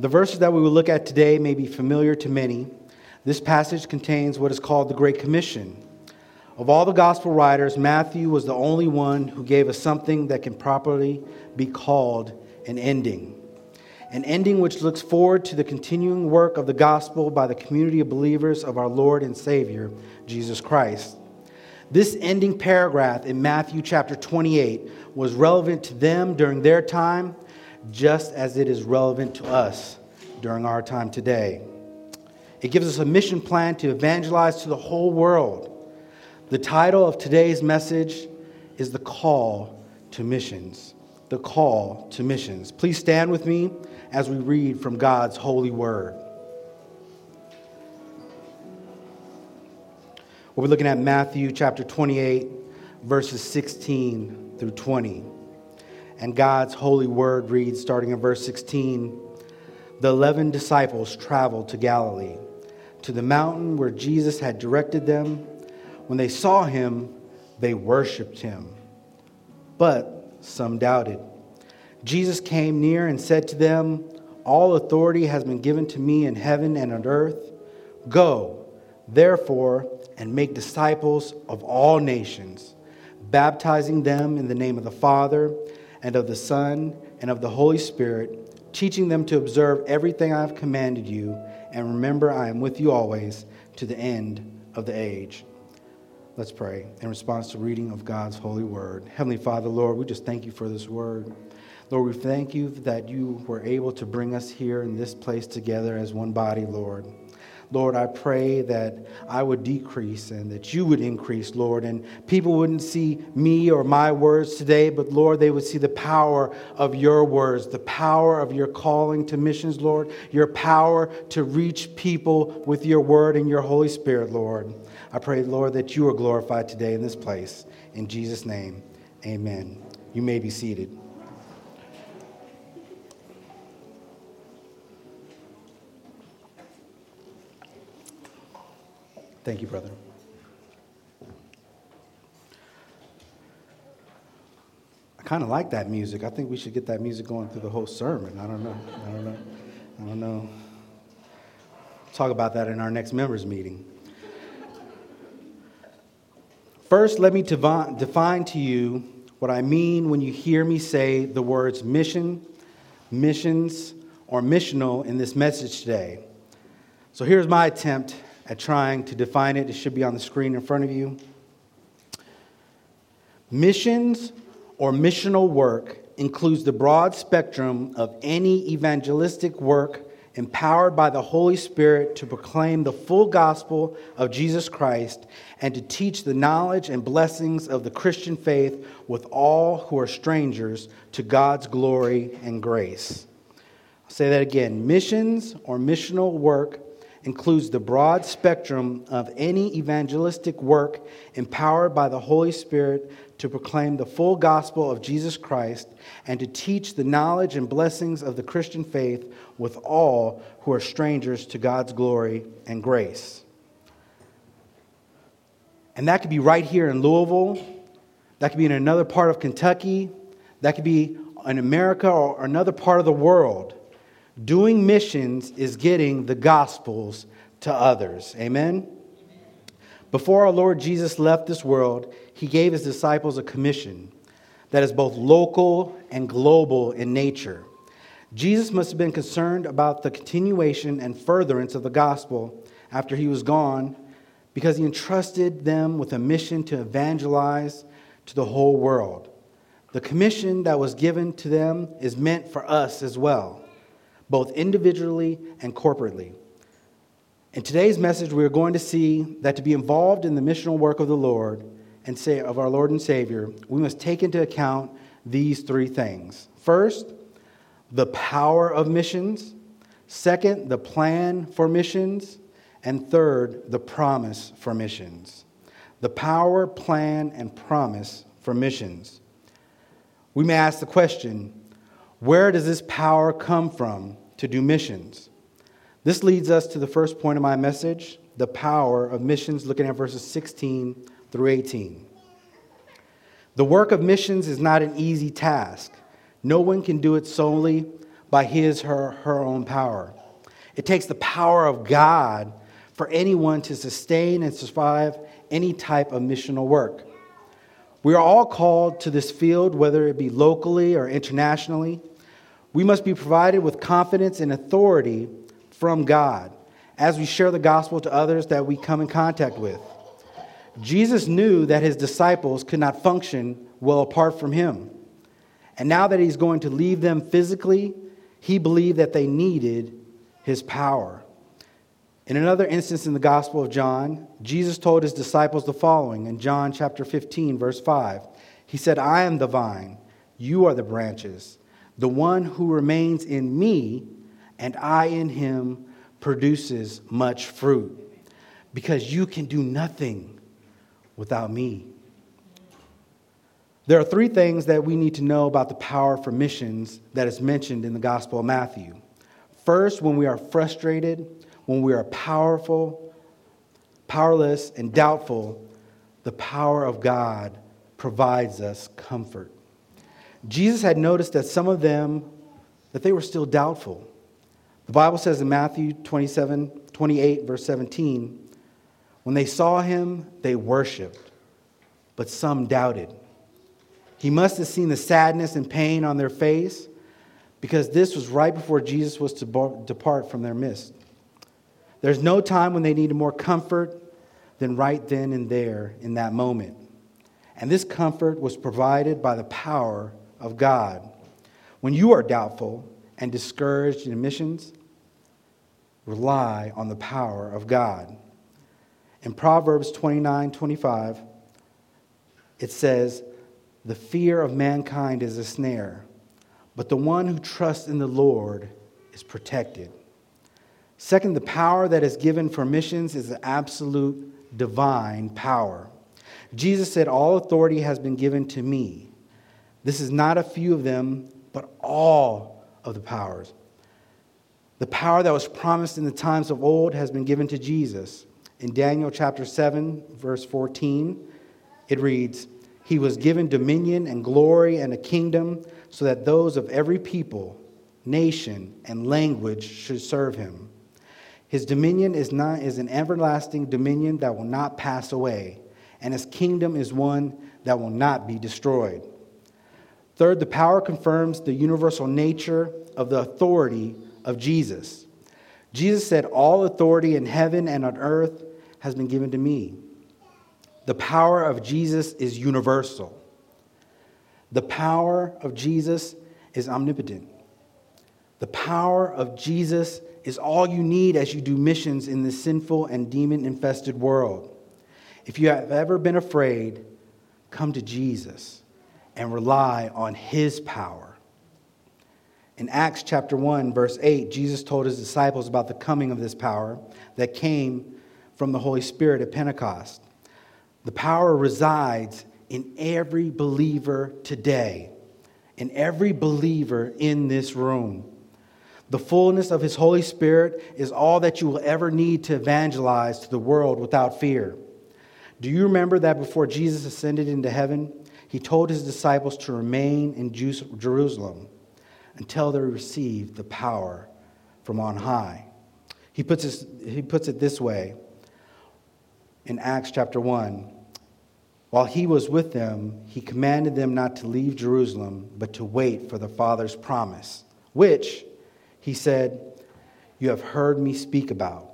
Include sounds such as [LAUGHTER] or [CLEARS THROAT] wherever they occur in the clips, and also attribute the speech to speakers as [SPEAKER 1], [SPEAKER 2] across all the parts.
[SPEAKER 1] The verses that we will look at today may be familiar to many. This passage contains what is called the Great Commission. Of all the gospel writers, Matthew was the only one who gave us something that can properly be called an ending. An ending which looks forward to the continuing work of the gospel by the community of believers of our Lord and Savior, Jesus Christ. This ending paragraph in Matthew chapter 28 was relevant to them during their time, just as it is relevant to us during our time today. It gives us a mission plan to evangelize to the whole world. The title of today's message is The Call to Missions. The Call to Missions. Please stand with me as we read from God's holy word. We're looking at Matthew chapter 28, verses 16 through 20. And God's holy word reads, starting in verse 16 The eleven disciples traveled to Galilee, to the mountain where Jesus had directed them. When they saw him, they worshiped him. But some doubted. Jesus came near and said to them, All authority has been given to me in heaven and on earth. Go, therefore, and make disciples of all nations, baptizing them in the name of the Father and of the Son and of the Holy Spirit, teaching them to observe everything I have commanded you. And remember, I am with you always to the end of the age. Let's pray in response to reading of God's holy word. Heavenly Father, Lord, we just thank you for this word. Lord, we thank you that you were able to bring us here in this place together as one body, Lord. Lord, I pray that I would decrease and that you would increase, Lord, and people wouldn't see me or my words today, but Lord, they would see the power of your words, the power of your calling to missions, Lord, your power to reach people with your word and your Holy Spirit, Lord. I pray, Lord, that you are glorified today in this place. In Jesus' name, amen. You may be seated. Thank you, brother. I kind of like that music. I think we should get that music going through the whole sermon. I don't know. I don't know. I don't know. Talk about that in our next members meeting. First, let me define to you what I mean when you hear me say the words mission, missions, or missional in this message today. So here's my attempt at trying to define it. It should be on the screen in front of you. Missions or missional work includes the broad spectrum of any evangelistic work empowered by the Holy Spirit to proclaim the full gospel of Jesus Christ and to teach the knowledge and blessings of the Christian faith with all who are strangers to God's glory and grace. I'll say that again. Missions or missional work includes the broad spectrum of any evangelistic work empowered by the Holy Spirit to proclaim the full gospel of Jesus Christ and to teach the knowledge and blessings of the Christian faith with all who are strangers to God's glory and grace. And that could be right here in Louisville, that could be in another part of Kentucky, that could be in America or another part of the world. Doing missions is getting the gospels to others. Amen? Before our Lord Jesus left this world, he gave his disciples a commission that is both local and global in nature. Jesus must have been concerned about the continuation and furtherance of the gospel after he was gone because he entrusted them with a mission to evangelize to the whole world. The commission that was given to them is meant for us as well both individually and corporately. In today's message, we are going to see that to be involved in the missional work of the Lord and say of our Lord and Savior, we must take into account these three things. First, the power of missions. Second, the plan for missions. And third, the promise for missions. The power, plan, and promise for missions. We may ask the question where does this power come from to do missions. This leads us to the first point of my message the power of missions, looking at verses 16 through 18. The work of missions is not an easy task. No one can do it solely, by his her her own power. It takes the power of God for anyone to sustain and survive any type of missional work. We are all called to this field, whether it be locally or internationally. We must be provided with confidence and authority from God as we share the gospel to others that we come in contact with. Jesus knew that his disciples could not function well apart from him. And now that he's going to leave them physically, he believed that they needed his power. In another instance in the Gospel of John, Jesus told his disciples the following in John chapter 15, verse 5. He said, I am the vine, you are the branches. The one who remains in me and I in him produces much fruit, because you can do nothing without me. There are three things that we need to know about the power for missions that is mentioned in the Gospel of Matthew. First, when we are frustrated, when we are powerful, powerless, and doubtful, the power of God provides us comfort. Jesus had noticed that some of them that they were still doubtful. The Bible says in Matthew 27, 28, verse 17, when they saw him, they worshiped, but some doubted. He must have seen the sadness and pain on their face because this was right before Jesus was to depart from their midst. There's no time when they needed more comfort than right then and there in that moment. And this comfort was provided by the power of God. When you are doubtful and discouraged in missions, rely on the power of God. In Proverbs 29 25, it says, The fear of mankind is a snare, but the one who trusts in the Lord is protected. Second, the power that is given for missions is the absolute divine power. Jesus said, All authority has been given to me. This is not a few of them, but all of the powers. The power that was promised in the times of old has been given to Jesus. In Daniel chapter 7, verse 14, it reads, He was given dominion and glory and a kingdom so that those of every people, nation, and language should serve him. His dominion is, not, is an everlasting dominion that will not pass away, and his kingdom is one that will not be destroyed. Third, the power confirms the universal nature of the authority of Jesus. Jesus said, All authority in heaven and on earth has been given to me. The power of Jesus is universal. The power of Jesus is omnipotent. The power of Jesus is all you need as you do missions in this sinful and demon infested world. If you have ever been afraid, come to Jesus and rely on his power. In Acts chapter 1, verse 8, Jesus told his disciples about the coming of this power that came from the Holy Spirit at Pentecost. The power resides in every believer today, in every believer in this room. The fullness of His Holy Spirit is all that you will ever need to evangelize to the world without fear. Do you remember that before Jesus ascended into heaven, He told His disciples to remain in Jerusalem until they received the power from on high? He puts, he puts it this way in Acts chapter 1 while he was with them, he commanded them not to leave Jerusalem, but to wait for the Father's promise, which, he said, you have heard me speak about.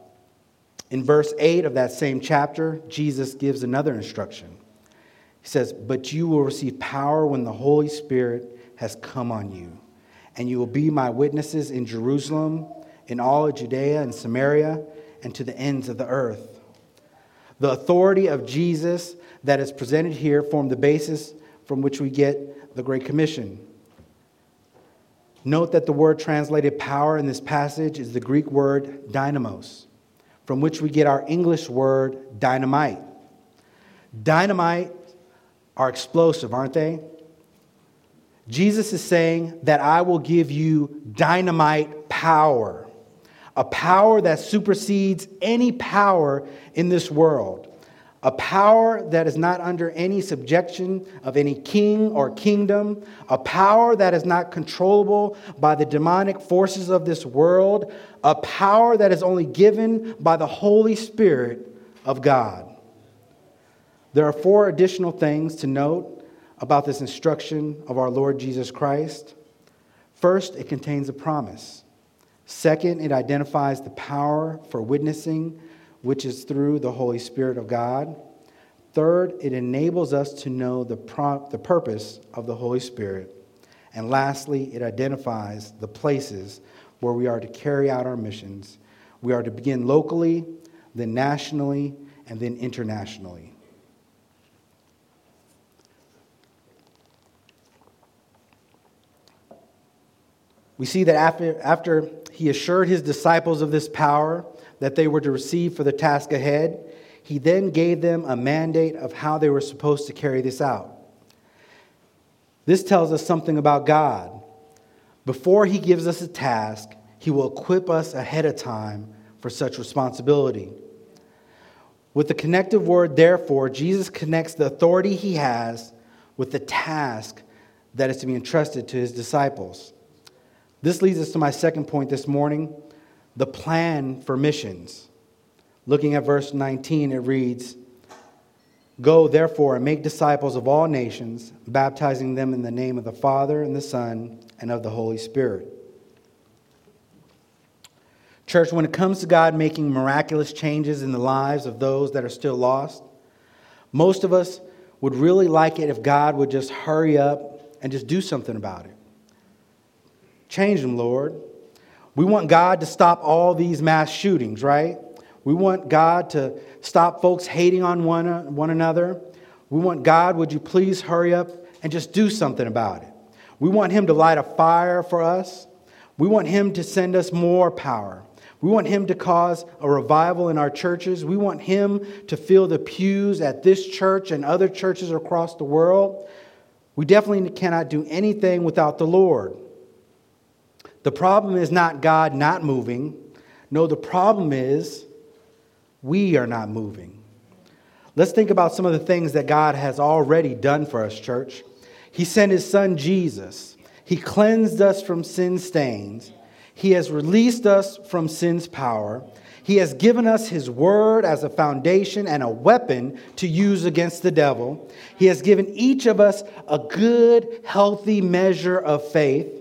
[SPEAKER 1] In verse 8 of that same chapter, Jesus gives another instruction. He says, But you will receive power when the Holy Spirit has come on you, and you will be my witnesses in Jerusalem, in all of Judea and Samaria, and to the ends of the earth. The authority of Jesus that is presented here form the basis from which we get the Great Commission. Note that the word translated power in this passage is the Greek word dynamos, from which we get our English word dynamite. Dynamite are explosive, aren't they? Jesus is saying that I will give you dynamite power, a power that supersedes any power in this world. a power that is not under any subjection of any king or kingdom, a power that is not controllable by the demonic forces of this world, a power that is only given by the Holy Spirit of God. There are four additional things to note about this instruction of our Lord Jesus Christ. First, it contains a promise. Second, it identifies the power for witnessing which is through the Holy Spirit of God. Third, it enables us to know the, pro- the purpose of the Holy Spirit. And lastly, it identifies the places where we are to carry out our missions. We are to begin locally, then nationally, and then internationally. We see that after, after he assured his disciples of this power, that they were to receive for the task ahead, he then gave them a mandate of how they were supposed to carry this out. This tells us something about God. Before he gives us a task, he will equip us ahead of time for such responsibility. With the connective word, therefore, Jesus connects the authority he has with the task that is to be entrusted to his disciples. This leads us to my second point this morning the plan for missions. Looking at verse 19, it reads Go, therefore, and make disciples of all nations, baptizing them in the name of the Father, and the Son, and of the Holy Spirit. Church, when it comes to God making miraculous changes in the lives of those that are still lost, most of us would really like it if God would just hurry up and just do something about it. Change them, Lord. We want God to stop all these mass shootings, right? We want God to stop folks hating on one, one another. We want God, would you please hurry up and just do something about it? We want Him to light a fire for us. We want Him to send us more power. We want Him to cause a revival in our churches. We want Him to fill the pews at this church and other churches across the world. We definitely cannot do anything without the Lord. The problem is not God not moving. No, the problem is we are not moving. Let's think about some of the things that God has already done for us, church. He sent his son Jesus. He cleansed us from sin stains. He has released us from sin's power. He has given us his word as a foundation and a weapon to use against the devil. He has given each of us a good, healthy measure of faith.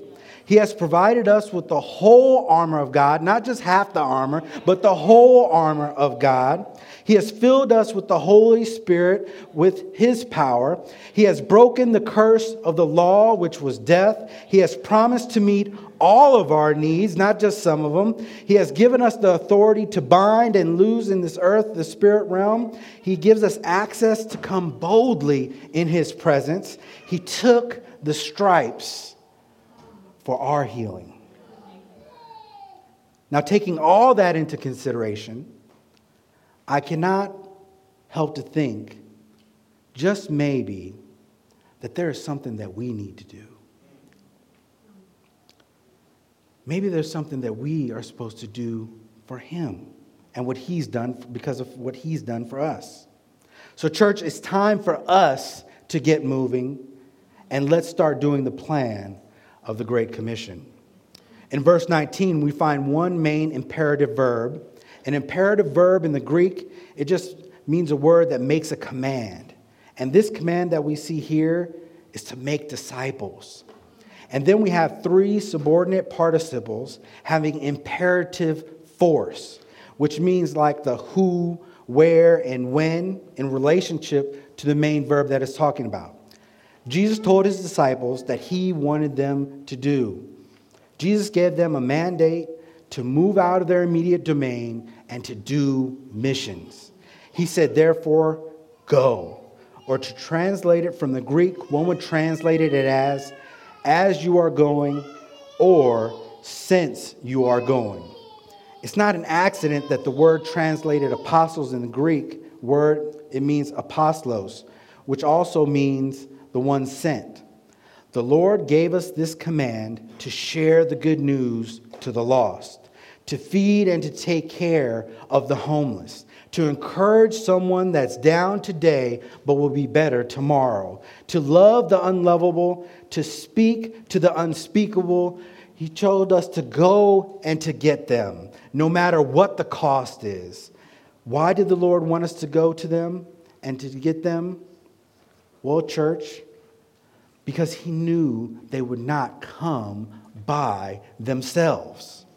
[SPEAKER 1] He has provided us with the whole armor of God, not just half the armor, but the whole armor of God. He has filled us with the Holy Spirit with His power. He has broken the curse of the law, which was death. He has promised to meet all of our needs, not just some of them. He has given us the authority to bind and loose in this earth, the spirit realm. He gives us access to come boldly in His presence. He took the stripes for our healing. Now, taking all that into consideration, I cannot help to think, just maybe, that there is something that we need to do. Maybe there's something that we are supposed to do for Him and what He's done because of what He's done for us. So, church, it's time for us to get moving and let's start doing the plan of the Great Commission. In verse 19, we find one main imperative verb. An imperative verb in the Greek, it just means a word that makes a command. And this command that we see here is to make disciples. And then we have three subordinate participles having imperative force, which means like the who, where, and when in relationship to the main verb that it's talking about. Jesus told his disciples that he wanted them to do. Jesus gave them a mandate to move out of their immediate domain and to do missions. He said, therefore, go. Or to translate it from the Greek, one would translate it as, as you are going, or since you are going. It's not an accident that the word translated apostles in the Greek word, it means apostolos, which also means the one sent. The Lord gave us this command to share the good news to the lost, to feed and to take care of the homeless, to encourage someone that's down today but will be better tomorrow, to love the unlovable, to speak to the unspeakable. He told us to go and to get them, no matter what the cost is. Why did the Lord want us to go to them and to get them? Well, church, because He knew they would not come by themselves.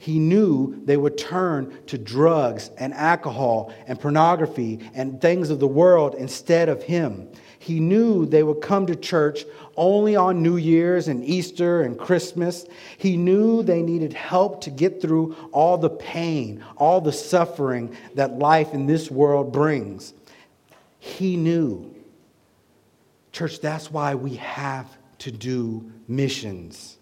[SPEAKER 1] He knew they would turn to drugs and alcohol and pornography and things of the world instead of Him. He knew they would come to church only on New Year's and Easter and Christmas. He knew they needed help to get through all the pain, all the suffering that life in this world brings. He knew. Church, that's why we have to do missions.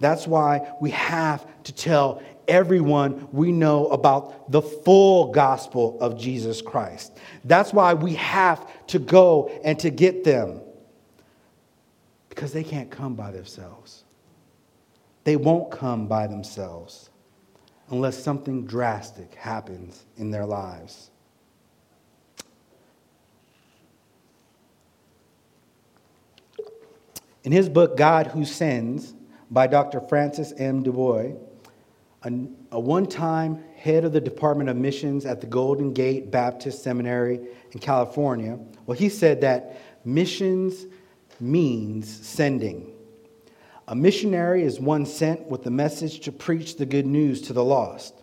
[SPEAKER 1] That's why we have to tell everyone we know about the full gospel of Jesus Christ. That's why we have to go and to get them. Because they can't come by themselves. They won't come by themselves unless something drastic happens in their lives. In his book, God Who Sends, by Dr. Francis M. DuBose, a, one time head of the Department of Missions at the Golden Gate Baptist Seminary in California. Well, he said that missions means sending. A missionary is one sent with the message to preach the good news to the lost.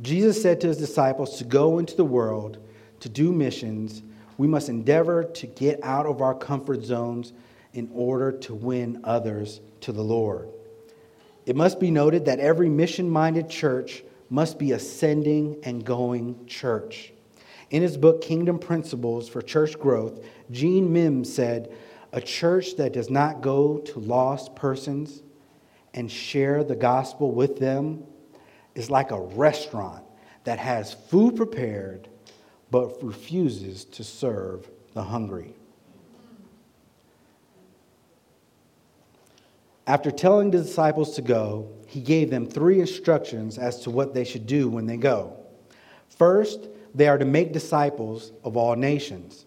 [SPEAKER 1] Jesus said to his disciples to go into the world to do missions. We must endeavor to get out of our comfort zones in order to win others to the Lord. It must be noted that every mission minded church must be a sending and going church. In his book, Kingdom Principles for Church Growth, Gene Mims said, A church that does not go to lost persons and share the gospel with them is like a restaurant that has food prepared but refuses to serve the hungry. After telling the disciples to go, he gave them three instructions as to what they should do when they go. First, they are to make disciples of all nations.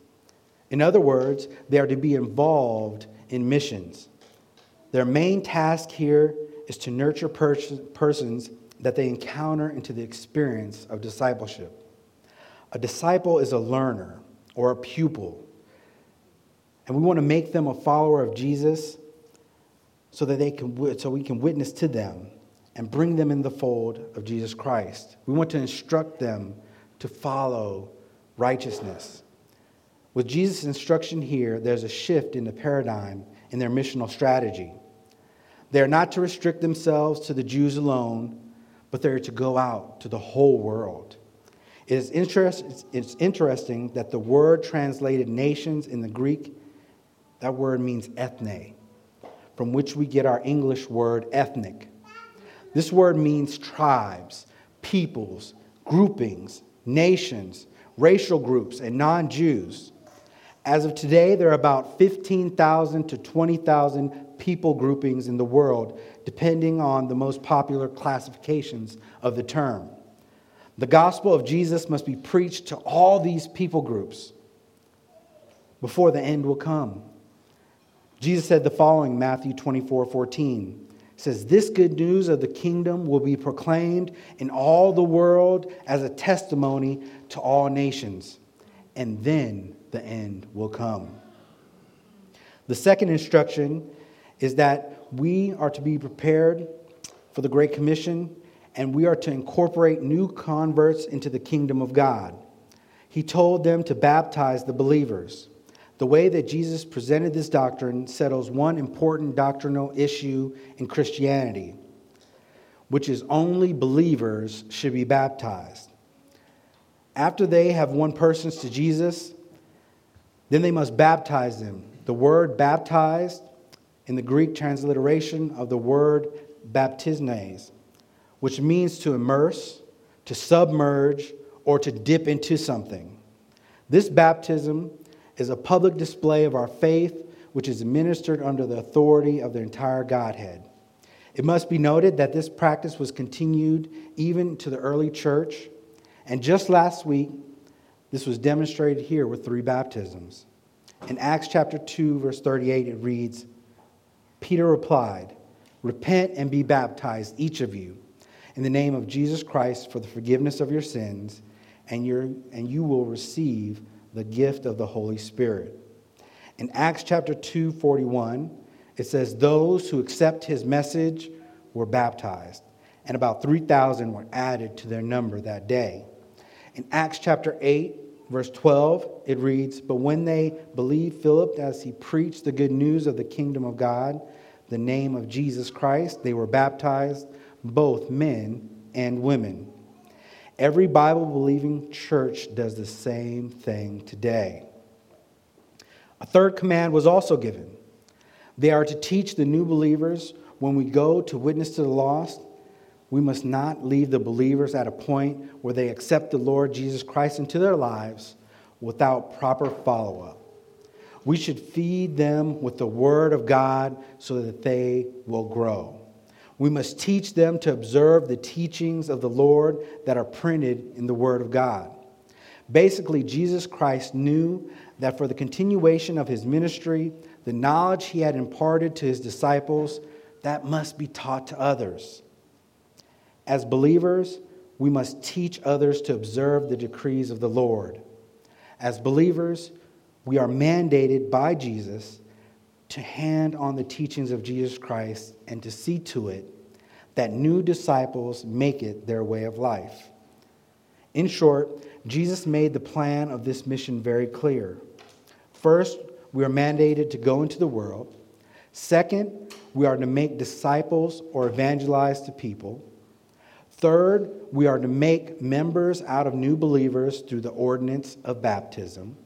[SPEAKER 1] In other words, they are to be involved in missions. Their main task here is to nurture pers- persons that they encounter into the experience of discipleship. A disciple is a learner or a pupil, and we want to make them a follower of Jesus so that they can so we can witness to them and bring them in the fold of Jesus Christ. We want to instruct them to follow righteousness. With Jesus' instruction here, there's a shift in the paradigm in their missional strategy. They're not to restrict themselves to the Jews alone, but they're to go out to the whole world. It is interest, it's interesting that the word translated nations in the Greek, that word means ethne from which we get our English word ethnic. This word means tribes, peoples, groupings, nations, racial groups, and non Jews. As of today, there are about 15,000 to 20,000 people groupings in the world, depending on the most popular classifications of the term. The gospel of Jesus must be preached to all these people groups before the end will come. Jesus said the following Matthew 24 14 says, This good news of the kingdom will be proclaimed in all the world as a testimony to all nations, and then the end will come. The second instruction is that we are to be prepared for the Great Commission and we are to incorporate new converts into the kingdom of God. He told them to baptize the believers. The way that Jesus presented this doctrine settles one important doctrinal issue in Christianity, which is only believers should be baptized. After they have won persons to Jesus, then they must baptize them. The word baptized in the Greek transliteration of the word baptismos, which means to immerse, to submerge, or to dip into something. This baptism is a public display of our faith, which is administered under the authority of the entire Godhead. It must be noted that this practice was continued even to the early church. And just last week, this was demonstrated here with three baptisms. In Acts chapter 2, verse 38, it reads Peter replied, Repent and be baptized, each of you, in the name of Jesus Christ for the forgiveness of your sins, and, and you will receive the gift of the Holy Spirit. In Acts chapter 2, 41, it says, Those who accept his message were baptized, and about 3,000 were added to their number that day. In Acts chapter 8, verse 12, it reads, But when they believed Philip as he preached the good news of the kingdom of God, the name of Jesus Christ, they were baptized, both men and women. Every Bible believing church does the same thing today. A third command was also given. They are to teach the new believers when we go to witness to the lost we must not leave the believers at a point where they accept the Lord Jesus Christ into their lives without proper follow up. We should feed them with the Word of God so that they will grow. We must teach them to observe the teachings of the Lord that are printed in the Word of God. Basically, Jesus Christ knew that for the continuation of his ministry, the knowledge he had imparted to his disciples, that must be taught to others. As believers, we must teach others to observe the decrees of the Lord. As believers, we are mandated by Jesus to hand on the teachings of Jesus Christ and to see to it that new disciples make it their way of life. In short, Jesus made the plan of this mission very clear. First, we are mandated to go into the world. Second, we are to make disciples or evangelize to people. Third, we are to make members out of new believers through the ordinance of baptism.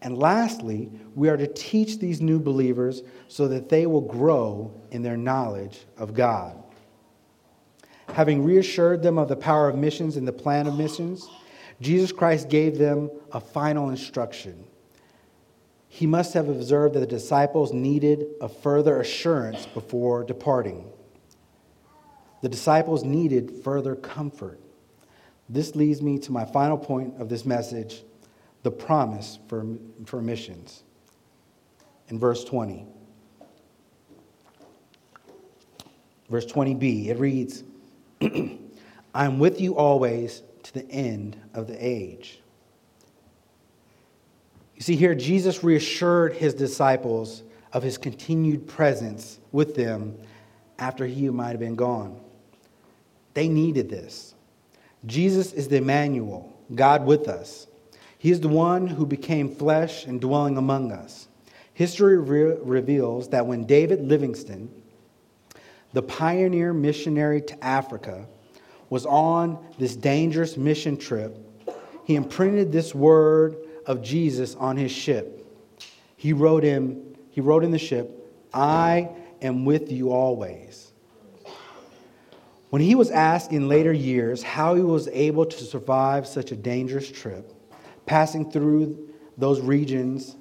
[SPEAKER 1] And lastly, we are to teach these new believers so that they will grow in their knowledge of God. Having reassured them of the power of missions and the plan of missions, Jesus Christ gave them a final instruction. He must have observed that the disciples needed a further assurance before departing. The disciples needed further comfort. This leads me to my final point of this message the promise for, for missions. In verse 20. Verse 20b, it reads, [CLEARS THROAT] I am with you always to the end of the age. You see, here Jesus reassured his disciples of his continued presence with them after he might have been gone. They needed this. Jesus is the Emmanuel, God with us. He is the one who became flesh and dwelling among us. History re- reveals that when David Livingstone, the pioneer missionary to Africa, was on this dangerous mission trip, he imprinted this word of Jesus on his ship. He wrote him, he wrote in the ship, I am with you always. When he was asked in later years how he was able to survive such a dangerous trip, passing through those regions,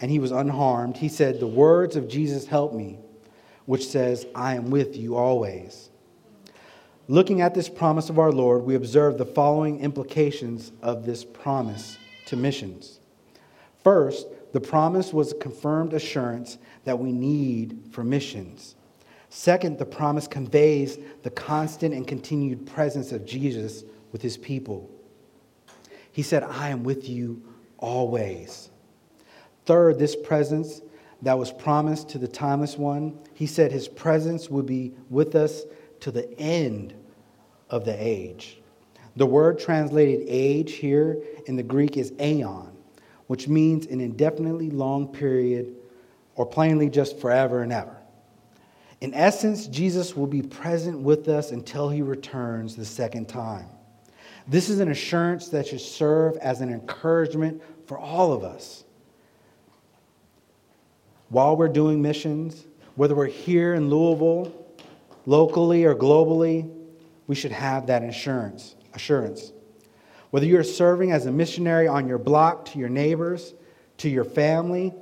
[SPEAKER 1] and he was unharmed, he said, The words of Jesus help me, which says, I am with you always. Looking at this promise of our Lord, we observe the following implications of this promise to missions. First, the promise was a confirmed assurance that we need for missions. Second, the promise conveys the constant and continued presence of Jesus with his people. He said, I am with you always. Third, this presence that was promised to the timeless one, he said his presence would be with us to the end of the age. The word translated age here in the Greek is aeon, which means an indefinitely long period, or plainly just forever and ever. In essence, Jesus will be present with us until he returns the second time. This is an assurance that should serve as an encouragement for all of us. While we're doing missions, whether we're here in Louisville, locally or globally, we should have that assurance. Assurance. Whether you're serving as a missionary on your block to your neighbors, to your family,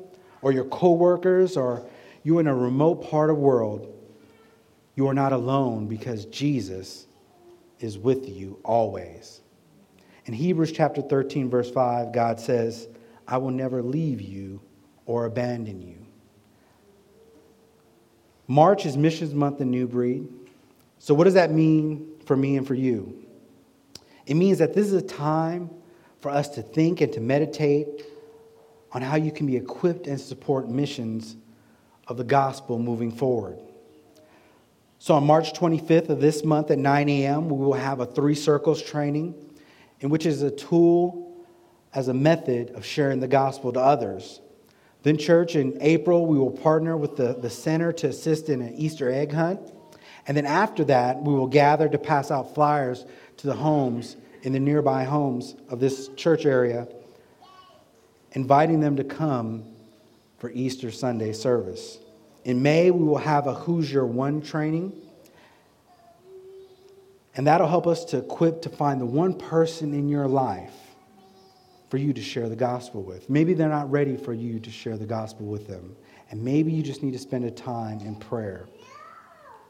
[SPEAKER 1] or your coworkers, or you're in a remote part of the world, You are not alone because Jesus is with you always. In Hebrews chapter 13, verse 5, God says, I will never leave you or abandon you. March is Missions Month in New Breed. So, what does that mean for me and for you? It means that this is a time for us to think and to meditate on how you can be equipped and support missions of the gospel moving forward. So, on March 25th of this month at 9 a.m., we will have a three circles training, in which is a tool as a method of sharing the gospel to others. Then, church, in April, we will partner with the, the center to assist in an Easter egg hunt. And then after that, we will gather to pass out flyers to the homes in the nearby homes of this church area, inviting them to come for Easter Sunday service. In May, we will have a Your One training. And that'll help us to equip to find the one person in your life for you to share the gospel with. Maybe they're not ready for you to share the gospel with them. And maybe you just need to spend a time in prayer.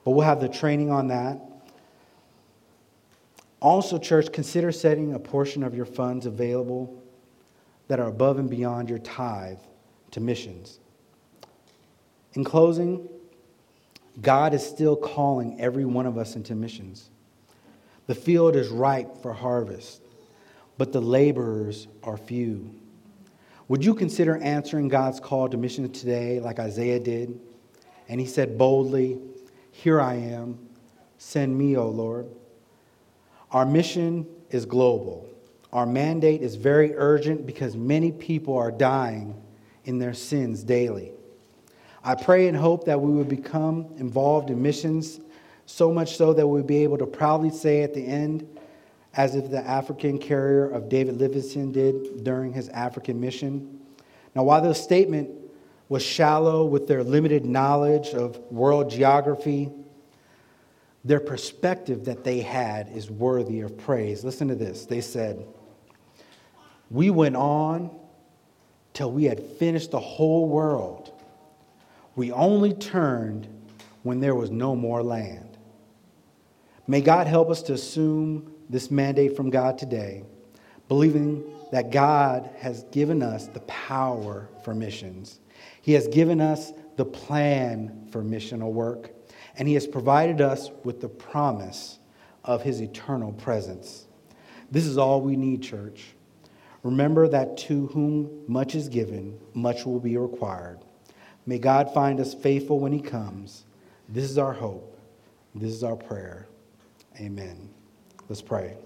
[SPEAKER 1] But we'll have the training on that. Also, church, consider setting a portion of your funds available that are above and beyond your tithe to missions. In closing, God is still calling every one of us into missions. The field is ripe for harvest, but the laborers are few. Would you consider answering God's call to missions today like Isaiah did? And he said boldly, Here I am, send me, O Lord. Our mission is global. Our mandate is very urgent because many people are dying in their sins daily. I pray and hope that we will become involved in missions, so much so that we'll be able to proudly say at the end, as if the African carrier of David Livingstone did during his African mission. Now, while this statement was shallow with their limited knowledge of world geography, their perspective that they had is worthy of praise. Listen to this. They said, We went on till we had finished the whole world we only turned when there was no more land. May God help us to assume this mandate from God today, believing that God has given us the power for missions. He has given us the plan for missional work, and He has provided us with the promise of His eternal presence. This is all we need, church. Remember that to whom much is given, much will be required. May God find us faithful when He comes. This is our hope. This is our prayer. Amen. Let's pray.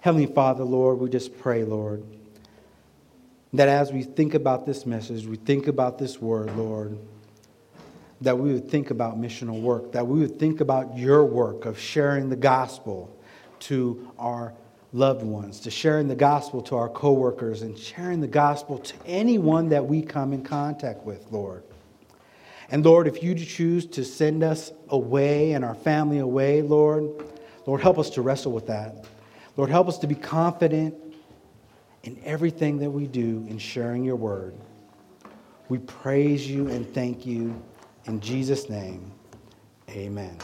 [SPEAKER 1] Heavenly Father, Lord, we just pray, Lord, that as we think about this message, we think about this word, Lord, that we would think about missional work, that we would think about your work of sharing the gospel to our loved ones, to sharing the gospel to our coworkers, and sharing the gospel to anyone that we come in contact with, Lord. And Lord, if you choose to send us away and our family away, Lord, Lord, help us to wrestle with that. Lord, help us to be confident in everything that we do in sharing your word. We praise you and thank you. In Jesus' name, amen.